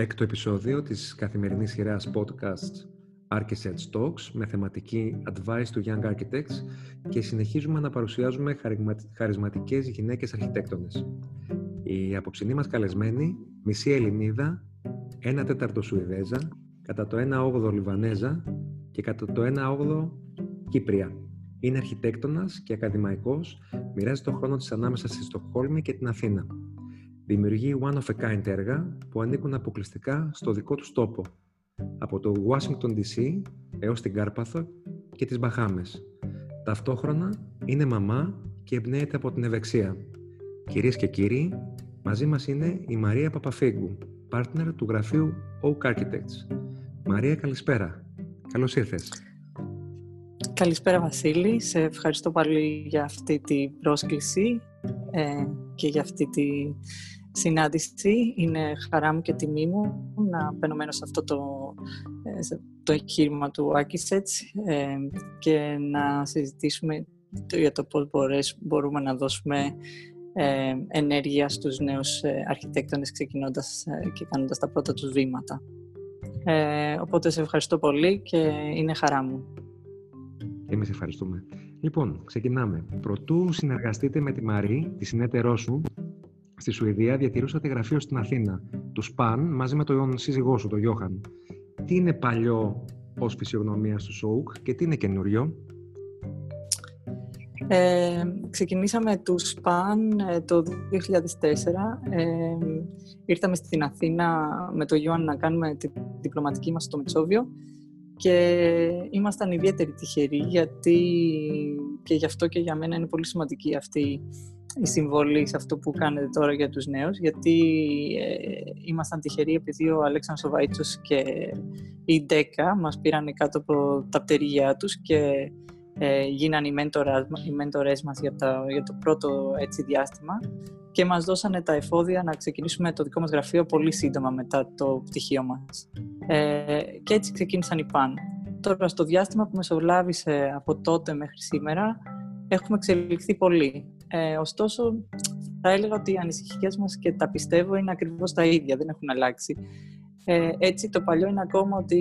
έκτο επεισόδιο της καθημερινής σειράς podcast Architects Talks με θεματική Advice to Young Architects και συνεχίζουμε να παρουσιάζουμε χαρισματικές γυναίκες αρχιτέκτονες. Η απόψινή μας καλεσμένη, μισή Ελληνίδα, ένα τέταρτο Σουηδέζα, κατά το 1 Λιβανέζα και κατά το 1 Κύπρια. Είναι αρχιτέκτονας και ακαδημαϊκός, μοιράζει τον χρόνο της ανάμεσα στη Στοκχόλμη και την Αθήνα. Δημιουργεί one of a kind έργα που ανήκουν αποκλειστικά στο δικό τους τόπο, από το Washington DC έως την Κάρπαθο και τις Μπαχάμες. Ταυτόχρονα είναι μαμά και εμπνέεται από την ευεξία. Κυρίες και κύριοι, μαζί μας είναι η Μαρία Παπαφίγκου, partner του γραφείου Oak Architects. Μαρία, καλησπέρα. Καλώς ήρθες. Καλησπέρα Βασίλη, σε ευχαριστώ πολύ για αυτή την πρόσκληση ε, και για αυτή τη συνάντηση. Είναι χαρά μου και τιμή μου να μπαίνω σε αυτό το, ε, το εγχείρημα του Architects ε, και να συζητήσουμε για το πώς μπορούμε να δώσουμε ε, ενέργεια στους νέους ε, αρχιτέκτονες ξεκινώντας και κάνοντας τα πρώτα τους βήματα. οπότε σε ευχαριστώ πολύ και είναι χαρά μου. Εμείς ευχαριστούμε. Λοιπόν, ξεκινάμε. Προτού συνεργαστείτε με τη Μαρή, τη συνέτερό σου, στη Σουηδία διατηρούσατε γραφείο στην Αθήνα, τους ΣΠΑΝ, μαζί με τον σύζυγό σου, τον Γιώχαν. Τι είναι παλιό ως φυσιογνωμία στο ΣΟΟΚ και τι είναι καινούριο; Ε, ξεκινήσαμε τους ΣΠΑΝ ε, το 2004. Ε, ήρθαμε στην Αθήνα με τον Γιώχαν να κάνουμε τη διπλωματική μας στο Μετσόβιο και ήμασταν ιδιαίτερη τυχεροί γιατί και γι' αυτό και για μένα είναι πολύ σημαντική αυτή η συμβολή σε αυτό που κάνετε τώρα για τους νέους, γιατί ε, ήμασταν τυχεροί επειδή ο Αλέξανδρος Σοβαίτσος και η Ντέκα μας πήραν κάτω από τα πτερίγια τους και ε, γίνανε οι, μέντορα, οι μέντορες μας για, τα, για το πρώτο έτσι, διάστημα και μας δώσανε τα εφόδια να ξεκινήσουμε το δικό μας γραφείο πολύ σύντομα μετά το πτυχίο μας. Ε, και έτσι ξεκίνησαν οι ΠΑΝ. Τώρα στο διάστημα που μεσολάβησε από τότε μέχρι σήμερα έχουμε εξελιχθεί πολύ. Ε, ωστόσο, θα έλεγα ότι οι ανησυχίες μας και τα πιστεύω είναι ακριβώς τα ίδια, δεν έχουν αλλάξει. Ε, έτσι, το παλιό είναι ακόμα ότι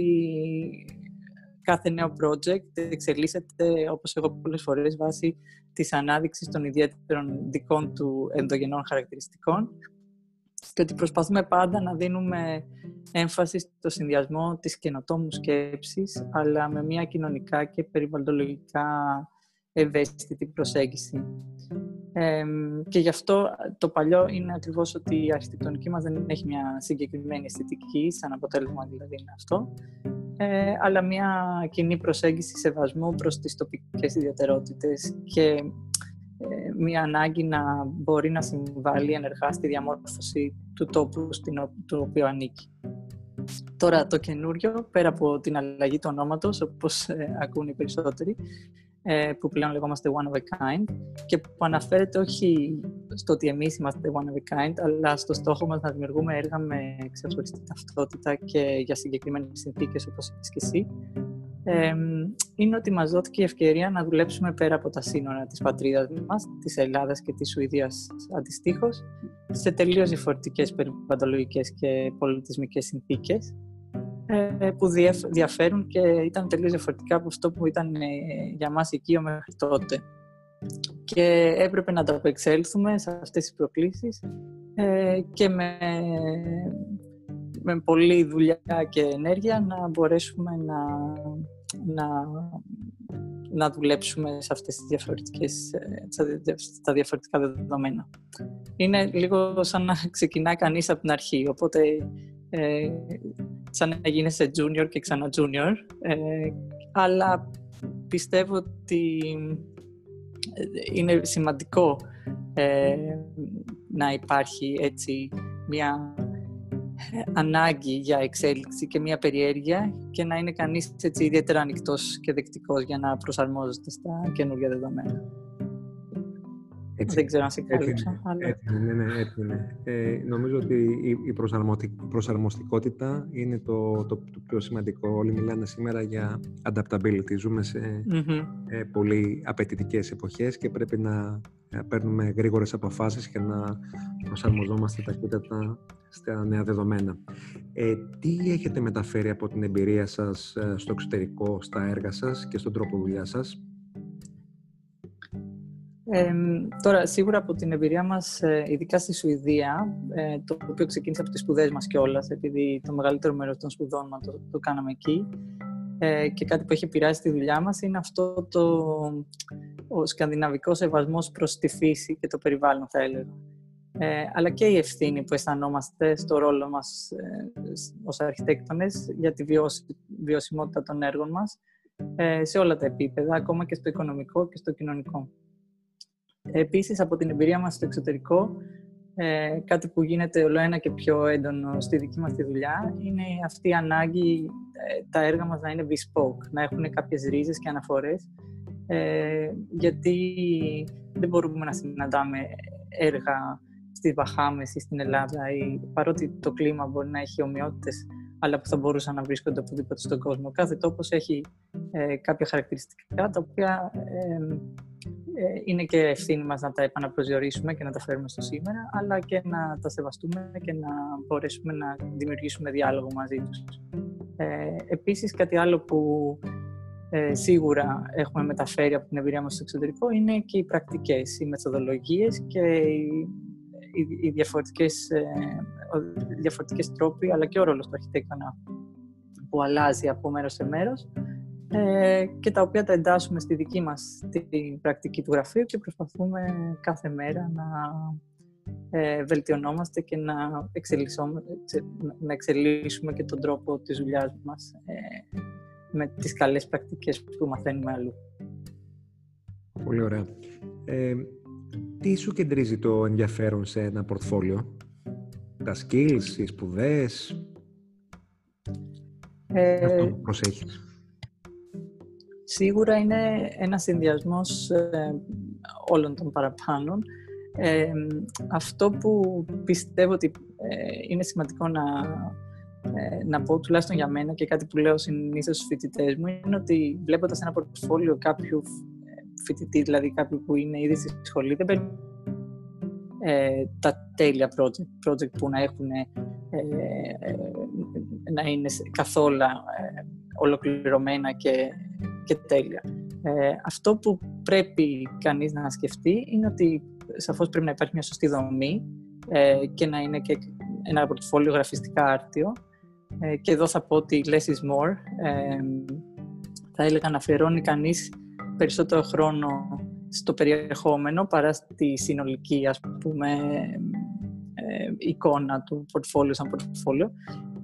κάθε νέο project εξελίσσεται, όπως εγώ πολλές φορές, βάσει της ανάδειξης των ιδιαίτερων δικών του ενδογενών χαρακτηριστικών και ότι προσπαθούμε πάντα να δίνουμε έμφαση στο συνδυασμό της καινοτόμου σκέψης, αλλά με μια κοινωνικά και περιβαλλοντολογικά ευαίσθητη προσέγγιση. Ε, και γι' αυτό το παλιό είναι ακριβώς ότι η αρχιτεκτονική μας δεν έχει μια συγκεκριμένη αισθητική, σαν αποτέλεσμα δηλαδή είναι αυτό, ε, αλλά μια κοινή προσέγγιση σεβασμού προς τις τοπικές ιδιαιτερότητες και ε, μια ανάγκη να μπορεί να συμβάλλει ενεργά στη διαμόρφωση του τόπου στην, του οποίου ανήκει. Τώρα το καινούριο, πέρα από την αλλαγή του ονόματος, όπως ε, ακούν οι περισσότεροι, ε, που πλέον λεγόμαστε one of a kind και που αναφέρεται όχι στο ότι εμείς είμαστε one of a kind, αλλά στο στόχο μας να δημιουργούμε έργα με ξεχωριστή ταυτότητα και για συγκεκριμένες συνθήκες, όπως είπες και εσύ, ε, είναι ότι μας δόθηκε η ευκαιρία να δουλέψουμε πέρα από τα σύνορα της πατρίδας μας, της Ελλάδας και της Σουηδίας αντιστοίχως, σε τελείως διαφορετικές περιβαλλοντολογικές και πολιτισμικές συνθήκες, ε, που διαφέρουν και ήταν τελείως διαφορετικά από αυτό που ήταν ε, για μας οικείο μέχρι τότε. Και έπρεπε να τα απεξέλθουμε σε αυτές τις προκλήσεις ε, και με, με πολλή δουλειά και ενέργεια να μπορέσουμε να, να, να δουλέψουμε σε αυτές τις διαφορετικές, στα διαφορετικά δεδομένα. Είναι λίγο σαν να ξεκινά κανείς από την αρχή, οπότε ε, σαν να γίνεσαι junior και ξανά junior. Ε, αλλά πιστεύω ότι ε, είναι σημαντικό ε, να υπάρχει έτσι μια ανάγκη για εξέλιξη και μια περιέργεια και να είναι κανείς έτσι ιδιαίτερα ανοιχτός και δεκτικός για να προσαρμόζεται στα καινούργια δεδομένα. Έτσι, Δεν ξέρω αν σε κάλυψα. Έτσι, ναι, ναι, έτσι είναι. Ε, νομίζω ότι η, προσαρμοστικότητα είναι το, το, το, πιο σημαντικό. Όλοι μιλάνε σήμερα για adaptability. Ζούμε σε ε, πολύ απαιτητικές εποχές και πρέπει να ε, παίρνουμε γρήγορες αποφάσεις και να προσαρμοζόμαστε ταχύτατα στα νέα δεδομένα. Ε, τι έχετε μεταφέρει από την εμπειρία σας ε, στο εξωτερικό, στα έργα σας και στον τρόπο δουλειάς σας; Ε, τώρα, σίγουρα από την εμπειρία μας, ε, ειδικά στη Σουηδία, ε, το οποίο ξεκίνησε από τις σπουδές μας κιόλας, επειδή το μεγαλύτερο μέρος των σπουδών μας το, το κάναμε εκεί, ε, και κάτι που έχει επηρεάσει τη δουλειά μας είναι αυτό το, ο σκανδιναβικός σεβασμός προς τη φύση και το περιβάλλον, θα έλεγα. Ε, αλλά και η ευθύνη που αισθανόμαστε στο ρόλο μας ε, ως αρχιτέκτονες για τη βιωσιμότητα των έργων μας ε, σε όλα τα επίπεδα, ακόμα και στο οικονομικό και στο κοινωνικό. Επίσης, από την εμπειρία μας στο εξωτερικό, ε, κάτι που γίνεται όλο ένα και πιο έντονο στη δική μας τη δουλειά, είναι αυτή η ανάγκη ε, τα έργα μας να είναι bespoke, να έχουν κάποιες ρίζες και αναφορές, ε, γιατί δεν μπορούμε να συναντάμε έργα στις Βαχάμες ή στην Ελλάδα, ή, παρότι το κλίμα μπορεί να έχει ομοιότητες, αλλά που θα μπορούσαν να βρίσκονται οπουδήποτε στον κόσμο. Κάθε τόπος έχει ε, κάποια χαρακτηριστικά τα οποία ε, ε, είναι και ευθύνη μας να τα επαναπροσδιορίσουμε και να τα φέρουμε στο σήμερα, αλλά και να τα σεβαστούμε και να μπορέσουμε να δημιουργήσουμε διάλογο μαζί τους. Ε, επίσης, κάτι άλλο που ε, σίγουρα έχουμε μεταφέρει από την εμπειρία μας στο εξωτερικό είναι και οι πρακτικές, οι μεθοδολογίες και οι, οι, οι διαφορετικές, ε, διαφορετικές τρόποι, αλλά και ο ρόλος του αρχιτέκτονα που αλλάζει από μέρος σε μέρος ε, και τα οποία τα εντάσσουμε στη δική μας την πρακτική του γραφείου και προσπαθούμε κάθε μέρα να ε, βελτιωνόμαστε και να, να εξελίσσουμε και τον τρόπο της δουλειάς μας ε, με τις καλές πρακτικές που μαθαίνουμε αλλού. Πολύ ωραία. Ε, τι σου κεντρίζει το ενδιαφέρον σε ένα πορτφόλιο, τα skills, οι σπουδές, ε, αυτό που προσέχεις. Σίγουρα είναι ένα συνδυασμός ε, όλων των παραπάνω. Ε, αυτό που πιστεύω ότι ε, είναι σημαντικό να, να πω τουλάχιστον για μένα και κάτι που λέω συνήθως στους φοιτητές μου είναι ότι βλέποντας ένα πορτφόλιο κάποιου φοιτητή, δηλαδή κάποιου που είναι ήδη στη σχολή, δεν παίρνει τα τέλεια project, project που να έχουν να είναι καθόλου ολοκληρωμένα και και τέλεια. Ε, αυτό που πρέπει κανείς να σκεφτεί είναι ότι σαφώς πρέπει να υπάρχει μια σωστή δομή ε, και να είναι και ένα πορτοφόλιο γραφιστικά άρτιο. Ε, και εδώ θα πω ότι less is more. Ε, θα έλεγα να αφιερώνει κανείς περισσότερο χρόνο στο περιεχόμενο παρά στη συνολική ας πούμε, ε, εικόνα του πορτφόλιου σαν πορτφόλιο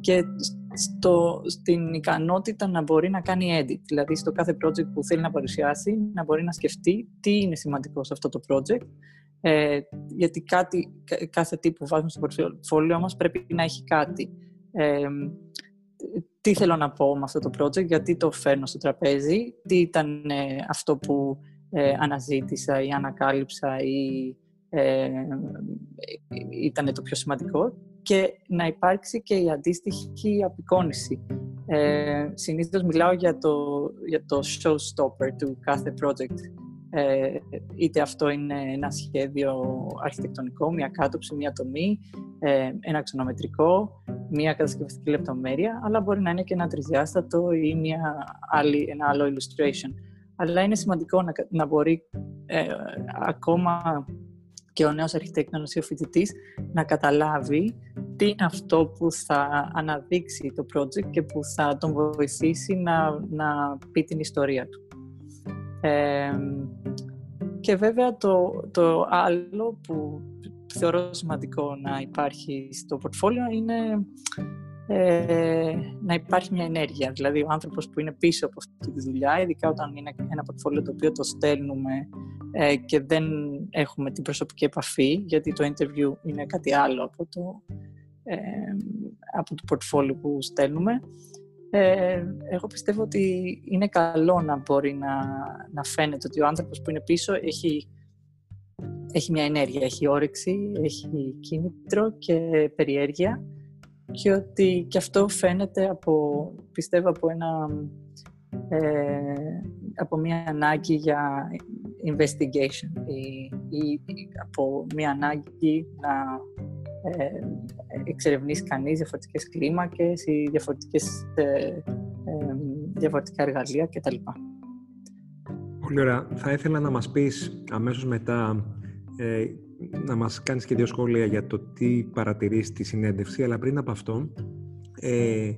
και στο, στην ικανότητα να μπορεί να κάνει edit. Δηλαδή, στο κάθε project που θέλει να παρουσιάσει, να μπορεί να σκεφτεί τι είναι σημαντικό σε αυτό το project. Ε, γιατί κάτι, κάθε τι που βάζουμε στο πορτφόλιό μας πρέπει να έχει κάτι. Ε, τι θέλω να πω με αυτό το project, γιατί το φέρνω στο τραπέζι, τι ήταν ε, αυτό που ε, αναζήτησα ή ανακάλυψα ή ε, ήταν το πιο σημαντικό και να υπάρξει και η αντίστοιχη απεικόνηση. Ε, συνήθως μιλάω για το, για το showstopper του κάθε project. Ε, είτε αυτό είναι ένα σχέδιο αρχιτεκτονικό, μια κάτωψη, μια τομή, ε, ένα ξενομετρικό, μια κατασκευαστική λεπτομέρεια, αλλά μπορεί να είναι και ένα τρισδιάστατο ή μια άλλη, ένα άλλο illustration. Αλλά είναι σημαντικό να, να μπορεί ε, ακόμα και ο νέος αρχιτέκτονας ή ο φοιτητής να καταλάβει τι είναι αυτό που θα αναδείξει το project και που θα τον βοηθήσει να, να πει την ιστορία του. και βέβαια το, το άλλο που θεωρώ σημαντικό να υπάρχει στο πορτφόλιο είναι ε, να υπάρχει μια ενέργεια. Δηλαδή ο άνθρωπος που είναι πίσω από αυτή τη δουλειά, ειδικά όταν είναι ένα πορτφόλιο το οποίο το στέλνουμε ε, και δεν έχουμε την προσωπική επαφή, γιατί το interview είναι κάτι άλλο από το, ε, από το πορτφόλιο που στέλνουμε. Ε, εγώ πιστεύω ότι είναι καλό να μπορεί να, να φαίνεται ότι ο άνθρωπος που είναι πίσω έχει, έχει μια ενέργεια, έχει όρεξη, έχει κίνητρο και περιέργεια και ότι και αυτό φαίνεται από, πιστεύω, από ένα ε, από μια ανάγκη για investigation ή, ή από μια ανάγκη να ε, εξερευνήσει κανείς διαφορετικές κλίμακες ή διαφορετικές, ε, ε, διαφορετικά εργαλεία κτλ. Πολύ ωραία. Θα ήθελα να μας πεις αμέσως μετά ε, να μας κάνεις και δύο σχόλια για το τι παρατηρείς στη συνέντευξη, αλλά πριν από αυτό ε,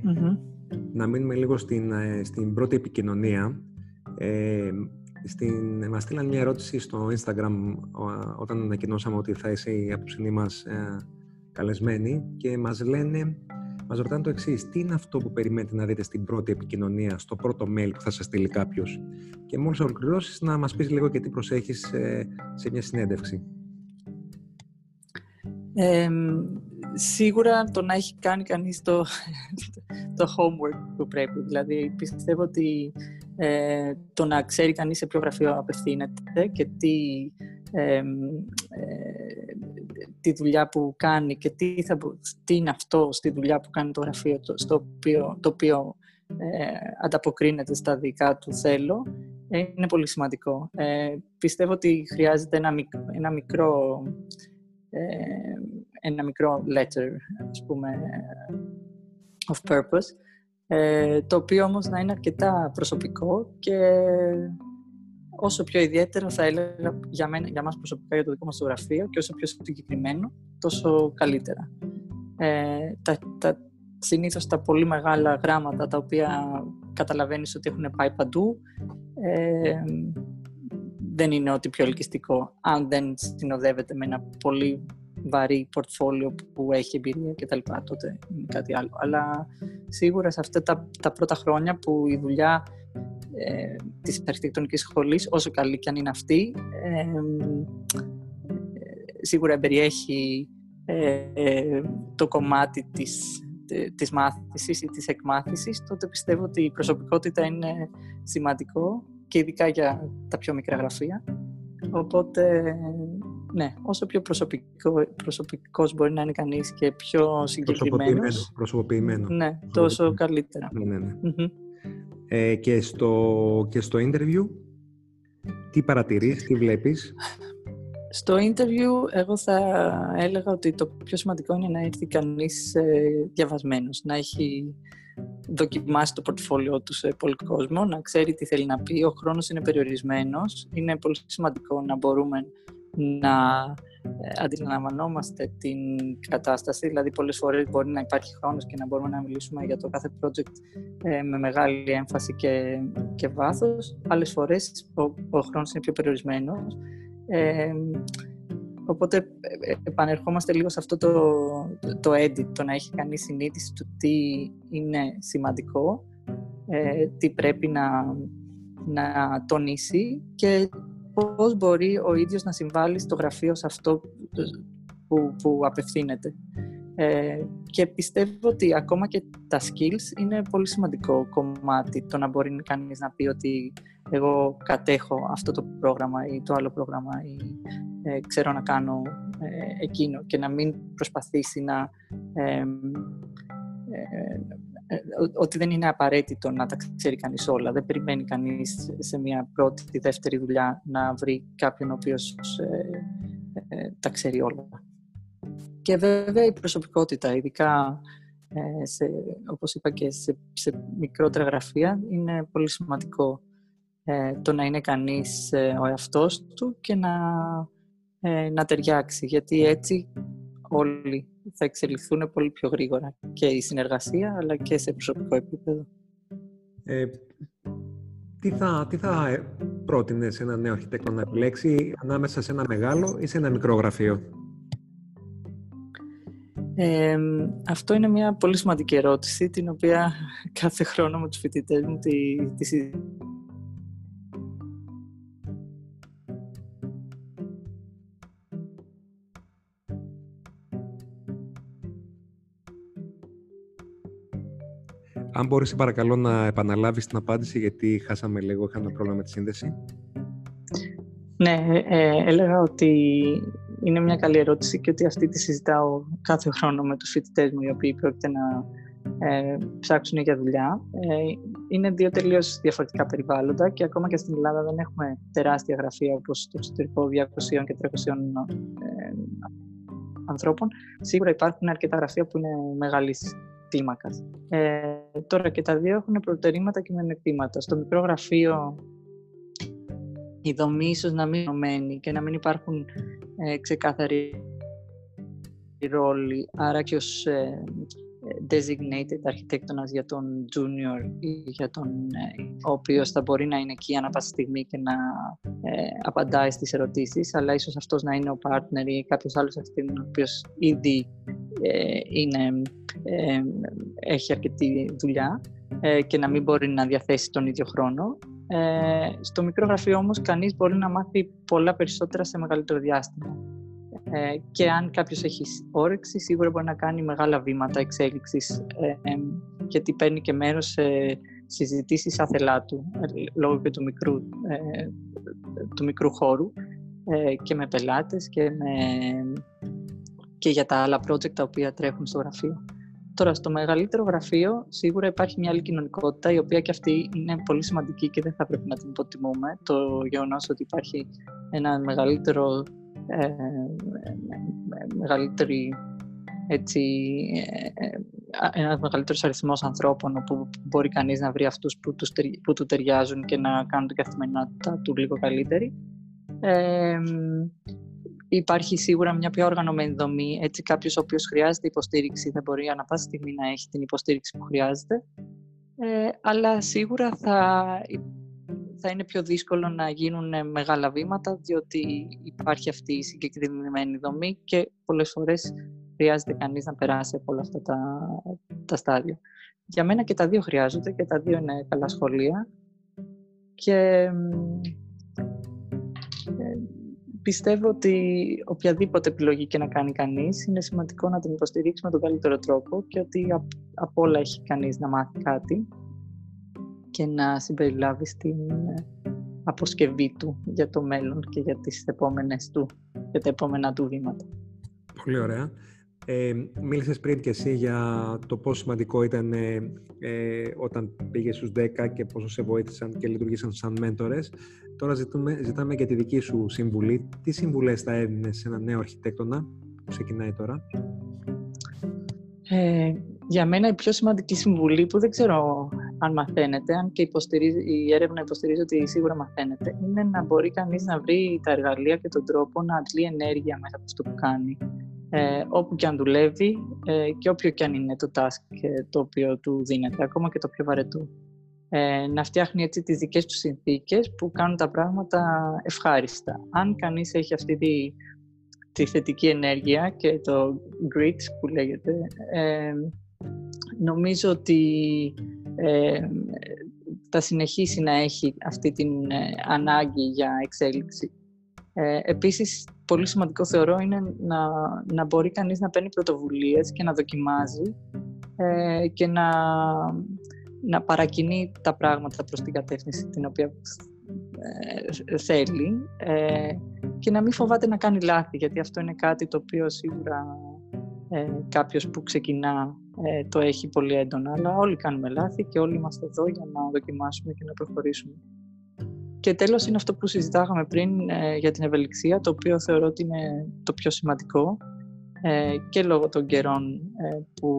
να μείνουμε λίγο στην, ε, στην πρώτη επικοινωνία. Ε, στην, μας στείλαν μια ερώτηση στο Instagram όταν ανακοινώσαμε ότι θα είσαι η απόψηνή μας ε, καλεσμένη και μας λένε, μας ρωτάνε το εξής: τι είναι αυτό που περιμένετε να δείτε στην πρώτη επικοινωνία, στο πρώτο mail που θα σας στείλει κάποιος; Και μόλις ολοκληρώσεις να μας πεις λίγο και τι προσέχεις ε, σε μια συνέντευξη. Ε, σίγουρα το να έχει κάνει κανείς το, το homework που πρέπει. Δηλαδή, πιστεύω ότι ε, το να ξέρει κανείς σε ποιο γραφείο απευθύνεται και τι, ε, τη δουλειά που κάνει και τι, θα, τι είναι αυτό στη δουλειά που κάνει το γραφείο το, στο οποίο, το οποίο ε, ανταποκρίνεται στα δικά του θέλω, είναι πολύ σημαντικό. πιστεύω ότι χρειάζεται ένα, ένα μικρό ένα μικρό letter, ας πούμε, of purpose, ε, το οποίο όμως να είναι αρκετά προσωπικό και όσο πιο ιδιαίτερο θα έλεγα για, μένα, για μας προσωπικά για το δικό μας το γραφείο και όσο πιο συγκεκριμένο, τόσο καλύτερα. Ε, τα, τα, συνήθως τα πολύ μεγάλα γράμματα τα οποία καταλαβαίνεις ότι έχουν πάει παντού ε, δεν είναι ό,τι πιο ελκυστικό αν δεν συνοδεύεται με ένα πολύ βαρύ πορτφόλιο που έχει εμπειρία κτλ. Τότε είναι κάτι άλλο. Αλλά σίγουρα σε αυτά τα, τα πρώτα χρόνια που η δουλειά ε, της αρχιτεκτονικής σχολής, όσο καλή και αν είναι αυτή, ε, ε σίγουρα περιέχει ε, ε, το κομμάτι της, της μάθησης ή της εκμάθησης, τότε πιστεύω ότι η προσωπικότητα είναι σημαντικό και ειδικά για τα πιο μικρά γραφεία. Οπότε ναι, όσο πιο προσωπικό, προσωπικός μπορεί να είναι κανείς και πιο συγκεκριμένος. Προσωποποιημένος. Ναι, τόσο καλύτερα. Ναι, ναι, ναι. Ε, και, στο, και στο interview, τι παρατηρείς, τι βλέπεις; Στο interview, εγώ θα έλεγα ότι το πιο σημαντικό είναι να έρθει κανείς ε, διαβασμένος, να έχει δοκιμάσει το πορτφόλιό του σε πολύ κόσμο, να ξέρει τι θέλει να πει. Ο χρόνος είναι περιορισμένος. Είναι πολύ σημαντικό να μπορούμε να ε, αντιλαμβανόμαστε την κατάσταση, δηλαδή πολλές φορές μπορεί να υπάρχει χρόνος και να μπορούμε να μιλήσουμε για το κάθε project ε, με μεγάλη έμφαση και, και βάθος. Άλλες φορές ο, ο χρόνος είναι πιο περιορισμένος. Ε, οπότε ε, επανερχόμαστε λίγο σε αυτό το, το, edit, το να έχει κανείς συνείδηση του τι είναι σημαντικό, τι πρέπει να, να τονίσει και πώς μπορεί ο ίδιος να συμβάλλει στο γραφείο σε αυτό που, που απευθύνεται. Ε, και πιστεύω ότι ακόμα και τα skills είναι πολύ σημαντικό κομμάτι το να μπορεί κανείς να πει ότι εγώ κατέχω αυτό το πρόγραμμα ή το άλλο πρόγραμμα ή ε, ξέρω να κάνω ε, εκείνο και να μην προσπαθήσει να ε, ε, ότι δεν είναι απαραίτητο να τα ξέρει κανείς όλα. Δεν περιμένει κανείς σε μια πρώτη ή δεύτερη δουλειά να βρει κάποιον ο οποίος ε, ε, τα ξέρει όλα. Και βέβαια η προσωπικότητα, ειδικά ε, σε, όπως είπα και σε, σε μικρότερα γραφεία, είναι πολύ σημαντικό το να είναι κανείς ο εαυτός του και να, να ταιριάξει. Γιατί έτσι όλοι θα εξελιχθούν πολύ πιο γρήγορα και η συνεργασία αλλά και σε προσωπικό επίπεδο. Ε, τι θα, τι θα ε, πρότεινες σε ένα νέο αρχιτέκτο να επιλέξει ανάμεσα σε ένα μεγάλο ή σε ένα μικρό γραφείο; Ε, αυτό είναι μια πολύ σημαντική ερώτηση την οποία κάθε χρόνο με τους φοιτητές μου τη, τη Αν μπορείς παρακαλώ να επαναλάβεις την απάντηση γιατί χάσαμε λίγο, είχαμε πρόβλημα με τη σύνδεση. Ναι, ε, έλεγα ότι είναι μια καλή ερώτηση και ότι αυτή τη συζητάω κάθε χρόνο με τους φοιτητές μου οι οποίοι πρόκειται να ε, ψάξουν για δουλειά. Ε, είναι δύο τελείως διαφορετικά περιβάλλοντα και ακόμα και στην Ελλάδα δεν έχουμε τεράστια γραφεία όπως το εξωτερικό 200 και 300 ε, ανθρώπων. Σίγουρα υπάρχουν αρκετά γραφεία που είναι μεγάλης κλίμακα. Ε, τώρα και τα δύο έχουν προτερήματα και μειονεκτήματα. Στο μικρό γραφείο η δομή ίσως να μην είναι και να μην υπάρχουν ε, ξεκάθαροι ρόλοι. Άρα και ως ε, designated αρχιτέκτονας για τον junior ή για τον ε, ο οποίος θα μπορεί να είναι εκεί ανά πάσα στιγμή και να ε, απαντάει στις ερωτήσεις αλλά ίσως αυτός να είναι ο partner ή κάποιος άλλος αυτή ο οποίος ήδη ε, είναι, ε, έχει αρκετή δουλειά ε, και να μην μπορεί να διαθέσει τον ίδιο χρόνο. Ε, στο μικρό γραφείο όμως κανείς μπορεί να μάθει πολλά περισσότερα σε μεγαλύτερο διάστημα. Ε, και αν κάποιος έχει όρεξη, σίγουρα μπορεί να κάνει μεγάλα βήματα εξέλιξης ε, γιατί παίρνει και μέρος σε συζητήσεις άθελά του, λόγω και του μικρού, ε, του μικρού χώρου και με πελάτες και, με, και για τα άλλα project τα οποία τρέχουν στο γραφείο. Τώρα, στο μεγαλύτερο γραφείο, σίγουρα υπάρχει μια άλλη κοινωνικότητα, η οποία και αυτή είναι πολύ σημαντική και δεν θα πρέπει να την υποτιμούμε. Το γεγονός ότι υπάρχει ένα μεγαλύτερο ε, μεγαλύτερη έτσι, ε, ε, ένας μεγαλύτερος αριθμός ανθρώπων όπου μπορεί κανείς να βρει αυτούς που, τους, που του ταιριάζουν και να κάνουν την καθημερινότητα του λίγο καλύτερη. Ε, υπάρχει σίγουρα μια πιο οργανωμένη δομή, έτσι κάποιος ο οποίος χρειάζεται υποστήριξη θα μπορεί ανα πάσα στιγμή να έχει την υποστήριξη που χρειάζεται. Ε, αλλά σίγουρα θα θα είναι πιο δύσκολο να γίνουν μεγάλα βήματα διότι υπάρχει αυτή η συγκεκριμένη δομή και πολλές φορές χρειάζεται κανείς να περάσει από όλα αυτά τα, τα στάδια. Για μένα και τα δύο χρειάζονται και τα δύο είναι καλά σχολεία και ε, πιστεύω ότι οποιαδήποτε επιλογή και να κάνει κανείς είναι σημαντικό να την υποστηρίξει με τον καλύτερο τρόπο και ότι από όλα έχει κανείς να μάθει κάτι και να συμπεριλάβει στην ε, αποσκευή του για το μέλλον και για τις επόμενες του, για τα επόμενα του βήματα. Πολύ ωραία. Ε, μίλησες πριν και εσύ για το πόσο σημαντικό ήταν ε, ε όταν πήγες στους 10 και πόσο σε βοήθησαν και λειτουργήσαν σαν μέντορες. Τώρα ζητούμε, ζητάμε για τη δική σου συμβουλή. Τι συμβουλές θα έδινες σε ένα νέο αρχιτέκτονα που ξεκινάει τώρα; Ε, για μένα η πιο σημαντική συμβουλή που δεν ξέρω αν μαθαίνετε, αν και η έρευνα υποστηρίζει ότι σίγουρα μαθαίνετε, είναι να μπορεί κανείς να βρει τα εργαλεία και τον τρόπο να αντλεί ενέργεια μέσα από αυτό που κάνει. Ε, όπου και αν δουλεύει ε, και όποιο και αν είναι το task ε, το οποίο του δίνεται, ακόμα και το πιο βαρετό. Ε, να φτιάχνει έτσι τις δικές του συνθήκες που κάνουν τα πράγματα ευχάριστα. Αν κανείς έχει αυτή τη, τη θετική ενέργεια και το grit που λέγεται, ε, νομίζω ότι ε, θα συνεχίσει να έχει αυτή την ε, ανάγκη για εξέλιξη. Ε, επίσης, πολύ σημαντικό θεωρώ είναι να, να μπορεί κανείς να παίρνει πρωτοβουλίες και να δοκιμάζει ε, και να, να παρακινεί τα πράγματα προς την κατεύθυνση την οποία ε, θέλει και να μην φοβάται να κάνει λάθη, γιατί αυτό είναι κάτι το οποίο σίγουρα ε, κάποιος που ξεκινά ε, το έχει πολύ έντονα, αλλά όλοι κάνουμε λάθη και όλοι είμαστε εδώ για να δοκιμάσουμε και να προχωρήσουμε. Και τέλος είναι αυτό που συζητάγαμε πριν ε, για την ευελιξία, το οποίο θεωρώ ότι είναι το πιο σημαντικό ε, και λόγω των καιρών ε, που,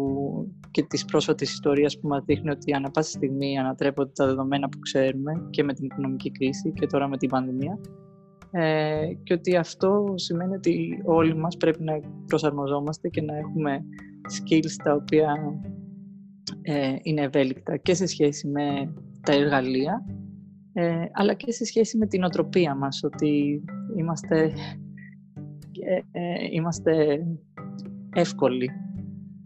και της πρόσφατης ιστορίας που μας δείχνει ότι ανά πάση στιγμή ανατρέπονται τα δεδομένα που ξέρουμε και με την οικονομική κρίση και τώρα με την πανδημία ε, και ότι αυτό σημαίνει ότι όλοι μας πρέπει να προσαρμοζόμαστε και να έχουμε skills τα οποία ε, είναι ευέλικτα και σε σχέση με τα εργαλεία ε, αλλά και σε σχέση με την οτροπία μας ότι είμαστε, ε, ε, είμαστε εύκολοι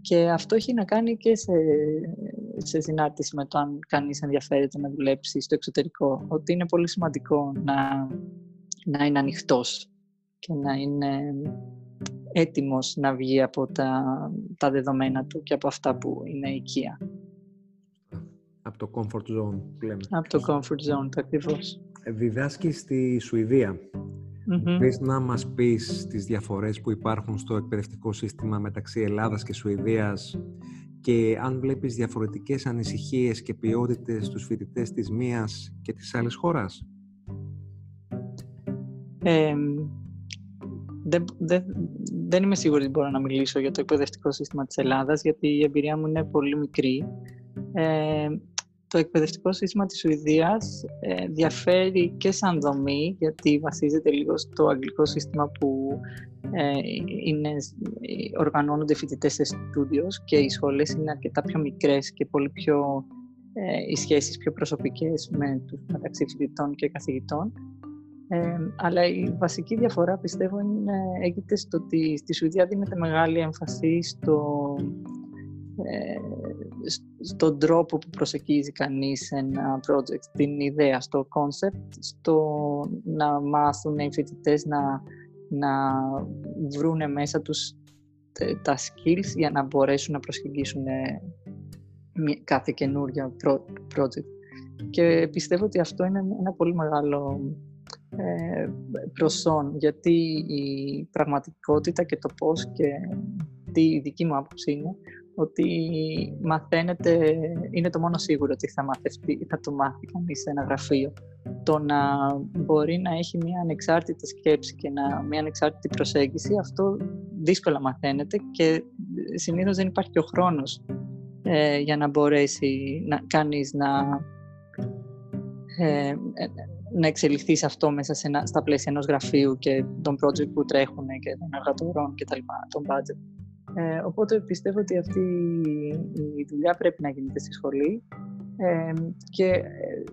και αυτό έχει να κάνει και σε, σε συνάρτηση με το αν κανείς ενδιαφέρεται να δουλέψει στο εξωτερικό ότι είναι πολύ σημαντικό να να είναι ανοιχτός και να είναι έτοιμος να βγει από τα, τα δεδομένα του και από αυτά που είναι οικία. Από το comfort zone που λέμε. Από το comfort zone, ακριβώς. Ε, διδάσκεις στη Σουηδία. mm να μας πεις τις διαφορές που υπάρχουν στο εκπαιδευτικό σύστημα μεταξύ Ελλάδας και Σουηδίας και αν βλέπεις διαφορετικές ανησυχίες και ποιότητες στους φοιτητές της μίας και της άλλης χώρας; δεν, δεν, δεν είμαι σίγουρη ότι μπορώ να μιλήσω για το εκπαιδευτικό σύστημα της Ελλάδας, γιατί η εμπειρία μου είναι πολύ μικρή. Ε, το εκπαιδευτικό σύστημα της Σουηδίας ε, διαφέρει και σαν δομή, γιατί βασίζεται λίγο στο αγγλικό σύστημα που ε, είναι, οργανώνονται φοιτητές σε στούντιος και οι σχολές είναι αρκετά πιο μικρές και πολύ πιο ε, οι σχέσεις πιο προσωπικές με τους μεταξύ φοιτητών και καθηγητών. Ε, αλλά η βασική διαφορά πιστεύω είναι, έγινε στο ότι στη Σουηδία δίνεται μεγάλη έμφαση στο, ε, στον τρόπο που προσεγγίζει κανείς ένα project, την ιδέα, στο concept, στο να μάθουν οι φοιτητές να, να βρούνε μέσα τους τα skills για να μπορέσουν να προσεγγίσουν κάθε καινούργια project. Και πιστεύω ότι αυτό είναι ένα πολύ μεγάλο ε, προσόν, γιατί η πραγματικότητα και το πώς και τι δική μου άποψη είναι ότι μαθαίνετε, είναι το μόνο σίγουρο ότι θα, μαθευτεί, θα το μάθει κανείς σε ένα γραφείο. Το να μπορεί να έχει μια ανεξάρτητη σκέψη και να, μια ανεξάρτητη προσέγγιση, αυτό δύσκολα μαθαίνεται και συνήθως δεν υπάρχει ο χρόνος ε, για να μπορέσει να, κανείς να, ε, να εξελιχθεί σε αυτό μέσα σε ένα, στα πλαίσια ενός γραφείου και των project που τρέχουν και των εργατορών και τα λοιπά, των budget. Ε, οπότε πιστεύω ότι αυτή η δουλειά πρέπει να γίνεται στη σχολή ε, και ε,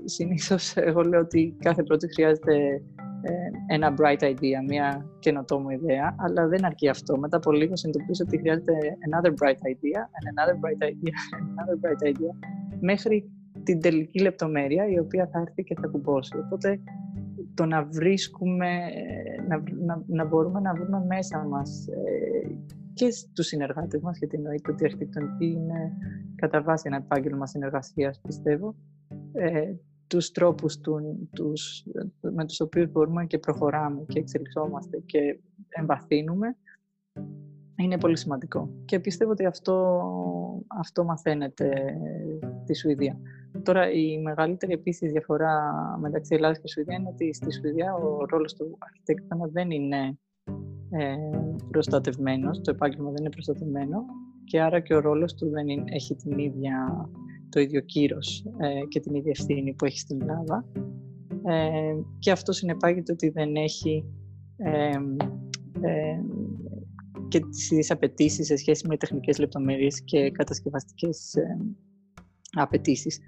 συνήθως εγώ λέω ότι κάθε project χρειάζεται ε, ένα bright idea, μια καινοτόμο ιδέα, αλλά δεν αρκεί αυτό. Μετά από λίγο συνειδητοποιήσω ότι χρειάζεται another bright idea, and another bright idea, and another bright idea, μέχρι την τελική λεπτομέρεια η οποία θα έρθει και θα κουμπώσει. Οπότε το να βρίσκουμε, να, να, να μπορούμε να βρούμε μέσα μας ε, και στους συνεργάτες μας, γιατί εννοείται ότι η αρχιτεκτονική είναι κατά βάση ένα επάγγελμα συνεργασίας, πιστεύω, ε, τους τρόπους του, τους, με τους οποίους μπορούμε και προχωράμε και εξελισσόμαστε και εμβαθύνουμε, είναι πολύ σημαντικό. Και πιστεύω ότι αυτό, αυτό μαθαίνεται στη Σουηδία. Τώρα η μεγαλύτερη επίσης διαφορά μεταξύ Ελλάδας και Σουηδίας είναι ότι στη Σουηδία ο ρόλος του αρχιτέκτονα δεν είναι ε, προστατευμένος, το επάγγελμα δεν είναι προστατευμένο και άρα και ο ρόλος του δεν έχει την ίδια, το ίδιο κύρος ε, και την ίδια ευθύνη που έχει στην Ελλάδα. Ε, και αυτό συνεπάγεται ότι δεν έχει ε, ε, και τις ίδιες απαιτήσεις σε σχέση με τεχνικές λεπτομέρειες και κατασκευαστικές ε, απαιτήσεις.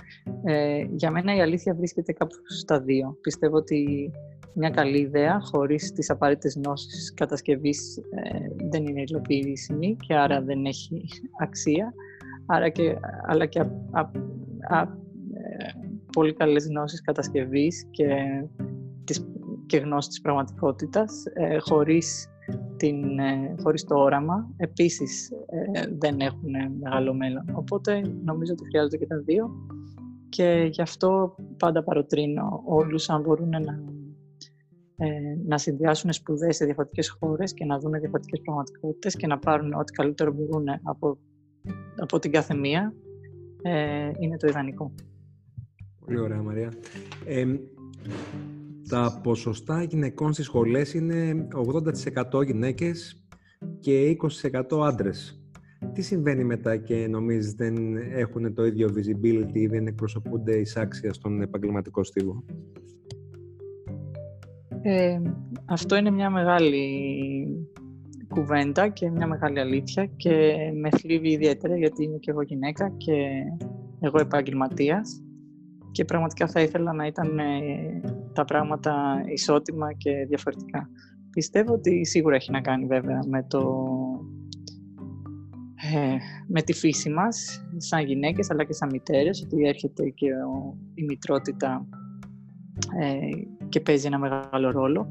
Ε, για μένα η αλήθεια βρίσκεται κάπου στα δύο. Πιστεύω ότι μια καλή ιδέα χωρίς τις απαραίτητες γνώσεις κατασκευής ε, δεν είναι υλοποιήσιμη και άρα δεν έχει αξία. Άρα και, αλλά και α, ε, πολύ καλές γνώσεις κατασκευής και, τις, και γνώση της πραγματικότητας ε, χωρίς, την, ε, χωρίς το όραμα επίσης ε, δεν έχουν μεγάλο μέλλον. Οπότε νομίζω ότι χρειάζονται και τα δύο και γι' αυτό πάντα παροτρύνω όλους αν μπορούν να ε, να συνδυάσουν σπουδές σε διαφορετικές χώρες και να δουν διαφορετικές πραγματικότητες και να πάρουν ό,τι καλύτερο μπορούν από, από την κάθε μία ε, είναι το ιδανικό. Πολύ ωραία Μαρία. Ε, τα ποσοστά γυναικών στις σχολές είναι 80% γυναίκες και 20% άντρες. Τι συμβαίνει μετά και νομίζεις δεν έχουν το ίδιο visibility ή δεν εκπροσωπούνται εισάξια στον επαγγελματικό στίβο; Ε, αυτό είναι μια μεγάλη κουβέντα και μια μεγάλη αλήθεια και με θλίβει ιδιαίτερα γιατί είμαι και εγώ γυναίκα και εγώ επαγγελματίας και πραγματικά θα ήθελα να ήταν ε, τα πράγματα ισότιμα και διαφορετικά. Πιστεύω ότι σίγουρα έχει να κάνει βέβαια με, το, ε, με τη φύση μας σαν γυναίκες αλλά και σαν μητέρες ότι έρχεται και η μητρότητα ε, και παίζει ένα μεγάλο ρόλο,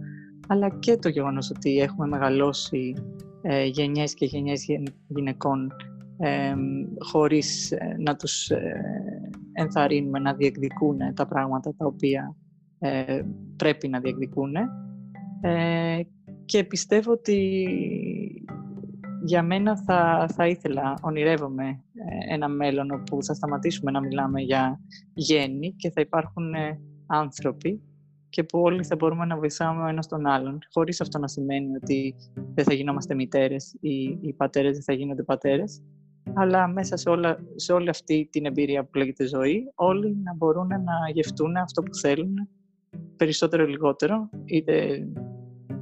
αλλά και το γεγονός ότι έχουμε μεγαλώσει ε, γενιές και γενιές γυναικών ε, χωρίς ε, να τους ε, ενθαρρύνουμε να διεκδικούν τα πράγματα τα οποία ε, πρέπει να διεκδικούν και πιστεύω ότι για μένα θα, θα ήθελα, ονειρεύομαι ε, ένα μέλλον όπου θα σταματήσουμε να μιλάμε για γέννη και θα υπάρχουν ε, άνθρωποι και που όλοι θα μπορούμε να βοηθάμε ο ένας τον άλλον, χωρίς αυτό να σημαίνει ότι δεν θα γινόμαστε μητέρες ή οι πατέρες δεν θα γίνονται πατέρες, αλλά μέσα σε, όλα, σε όλη αυτή την εμπειρία που λέγεται ζωή, όλοι να μπορούν να γευτούν αυτό που θέλουν, περισσότερο ή λιγότερο, είτε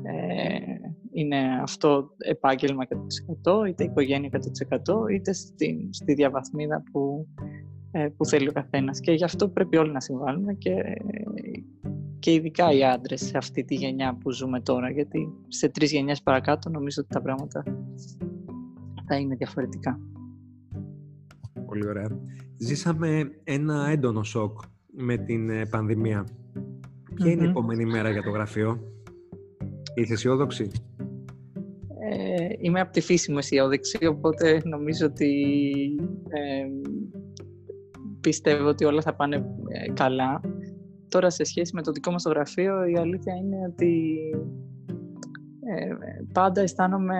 ε, είναι αυτό επάγγελμα 100%, είτε οικογένεια 100%, είτε στη, στη διαβαθμίδα που, ε, που θέλει ο καθένας. Και γι' αυτό πρέπει όλοι να συμβάλλουμε και, και ειδικά οι άντρες σε αυτή τη γενιά που ζούμε τώρα, γιατί σε τρεις γενιές παρακάτω νομίζω ότι τα πράγματα θα είναι διαφορετικά. Πολύ ωραία. Ζήσαμε ένα έντονο σοκ με την ε, πανδημία. Ποια είναι η επόμενη μέρα για το γραφείο; Είσαι αισιόδοξη; Ε, είμαι από τη φύση μου αισιόδοξη, οπότε νομίζω ότι ε, πιστεύω ότι όλα θα πάνε ε, καλά. Τώρα σε σχέση με το δικό μας το γραφείο η αλήθεια είναι ότι ε, πάντα αισθάνομαι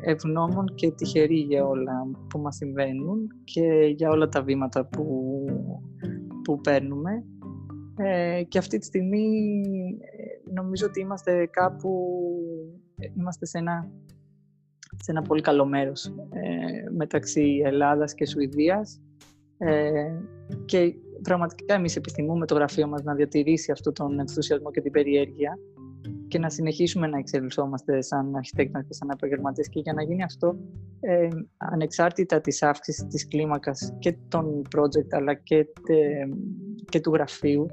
ευγνώμων και τυχερή για όλα που μας συμβαίνουν και για όλα τα βήματα που, που παίρνουμε. Ε, και αυτή τη στιγμή ε, νομίζω ότι είμαστε κάπου, είμαστε σε ένα, σε ένα πολύ καλό μέρος ε, μεταξύ Ελλάδας και Σουηδίας ε, και πραγματικά εμείς επιθυμούμε το γραφείο μας να διατηρήσει αυτό τον ενθουσιασμό και την περιέργεια και να συνεχίσουμε να εξελισσόμαστε σαν αρχιτέκτονες και σαν επαγγελματίες και για να γίνει αυτό ε, ανεξάρτητα της αύξησης της κλίμακας και των project αλλά και, και του γραφείου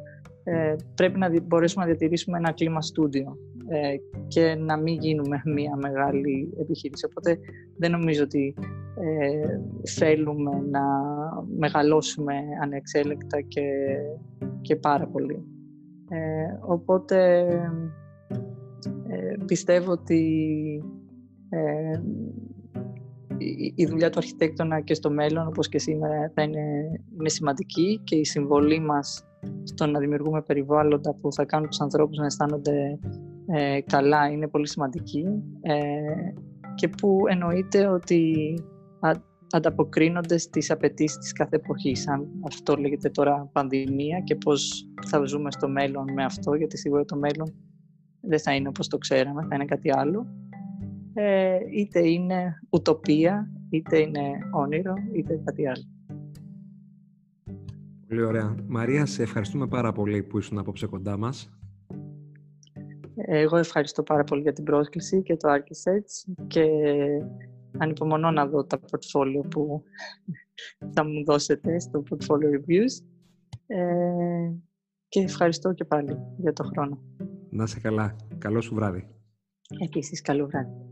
ε, πρέπει να μπορέσουμε να διατηρήσουμε ένα κλίμα στούντιο ε, και να μην γίνουμε μια μεγάλη επιχείρηση. Οπότε δεν νομίζω ότι ε, θέλουμε να μεγαλώσουμε ανεξέλεκτα και, και πάρα πολύ. Ε, οπότε ε, πιστεύω ότι ε, η, δουλειά του αρχιτέκτονα και στο μέλλον, όπως και σήμερα, θα είναι, είναι σημαντική και η συμβολή μας στο να δημιουργούμε περιβάλλοντα που θα κάνουν τους ανθρώπους να αισθάνονται ε, καλά είναι πολύ σημαντική και που εννοείται ότι ανταποκρίνονται στις απαιτήσεις της κάθε εποχής. Αν αυτό λέγεται τώρα πανδημία και πώς θα ζούμε στο μέλλον με αυτό, γιατί σίγουρα το μέλλον δεν θα είναι όπως το ξέραμε, θα είναι κάτι άλλο. Ε, είτε είναι ουτοπία, είτε είναι όνειρο, είτε κάτι άλλο. Πολύ ωραία. Μαρία, σε ευχαριστούμε πάρα πολύ που ήσουν απόψε κοντά μας. Εγώ ευχαριστώ πάρα πολύ για την πρόσκληση και το Archisets και ανυπομονώ να δω τα portfolio που θα μου δώσετε στο portfolio reviews ε, και ευχαριστώ και πάλι για το χρόνο. Να σε καλά. Καλό σου βράδυ. Επίσης, καλό βράδυ.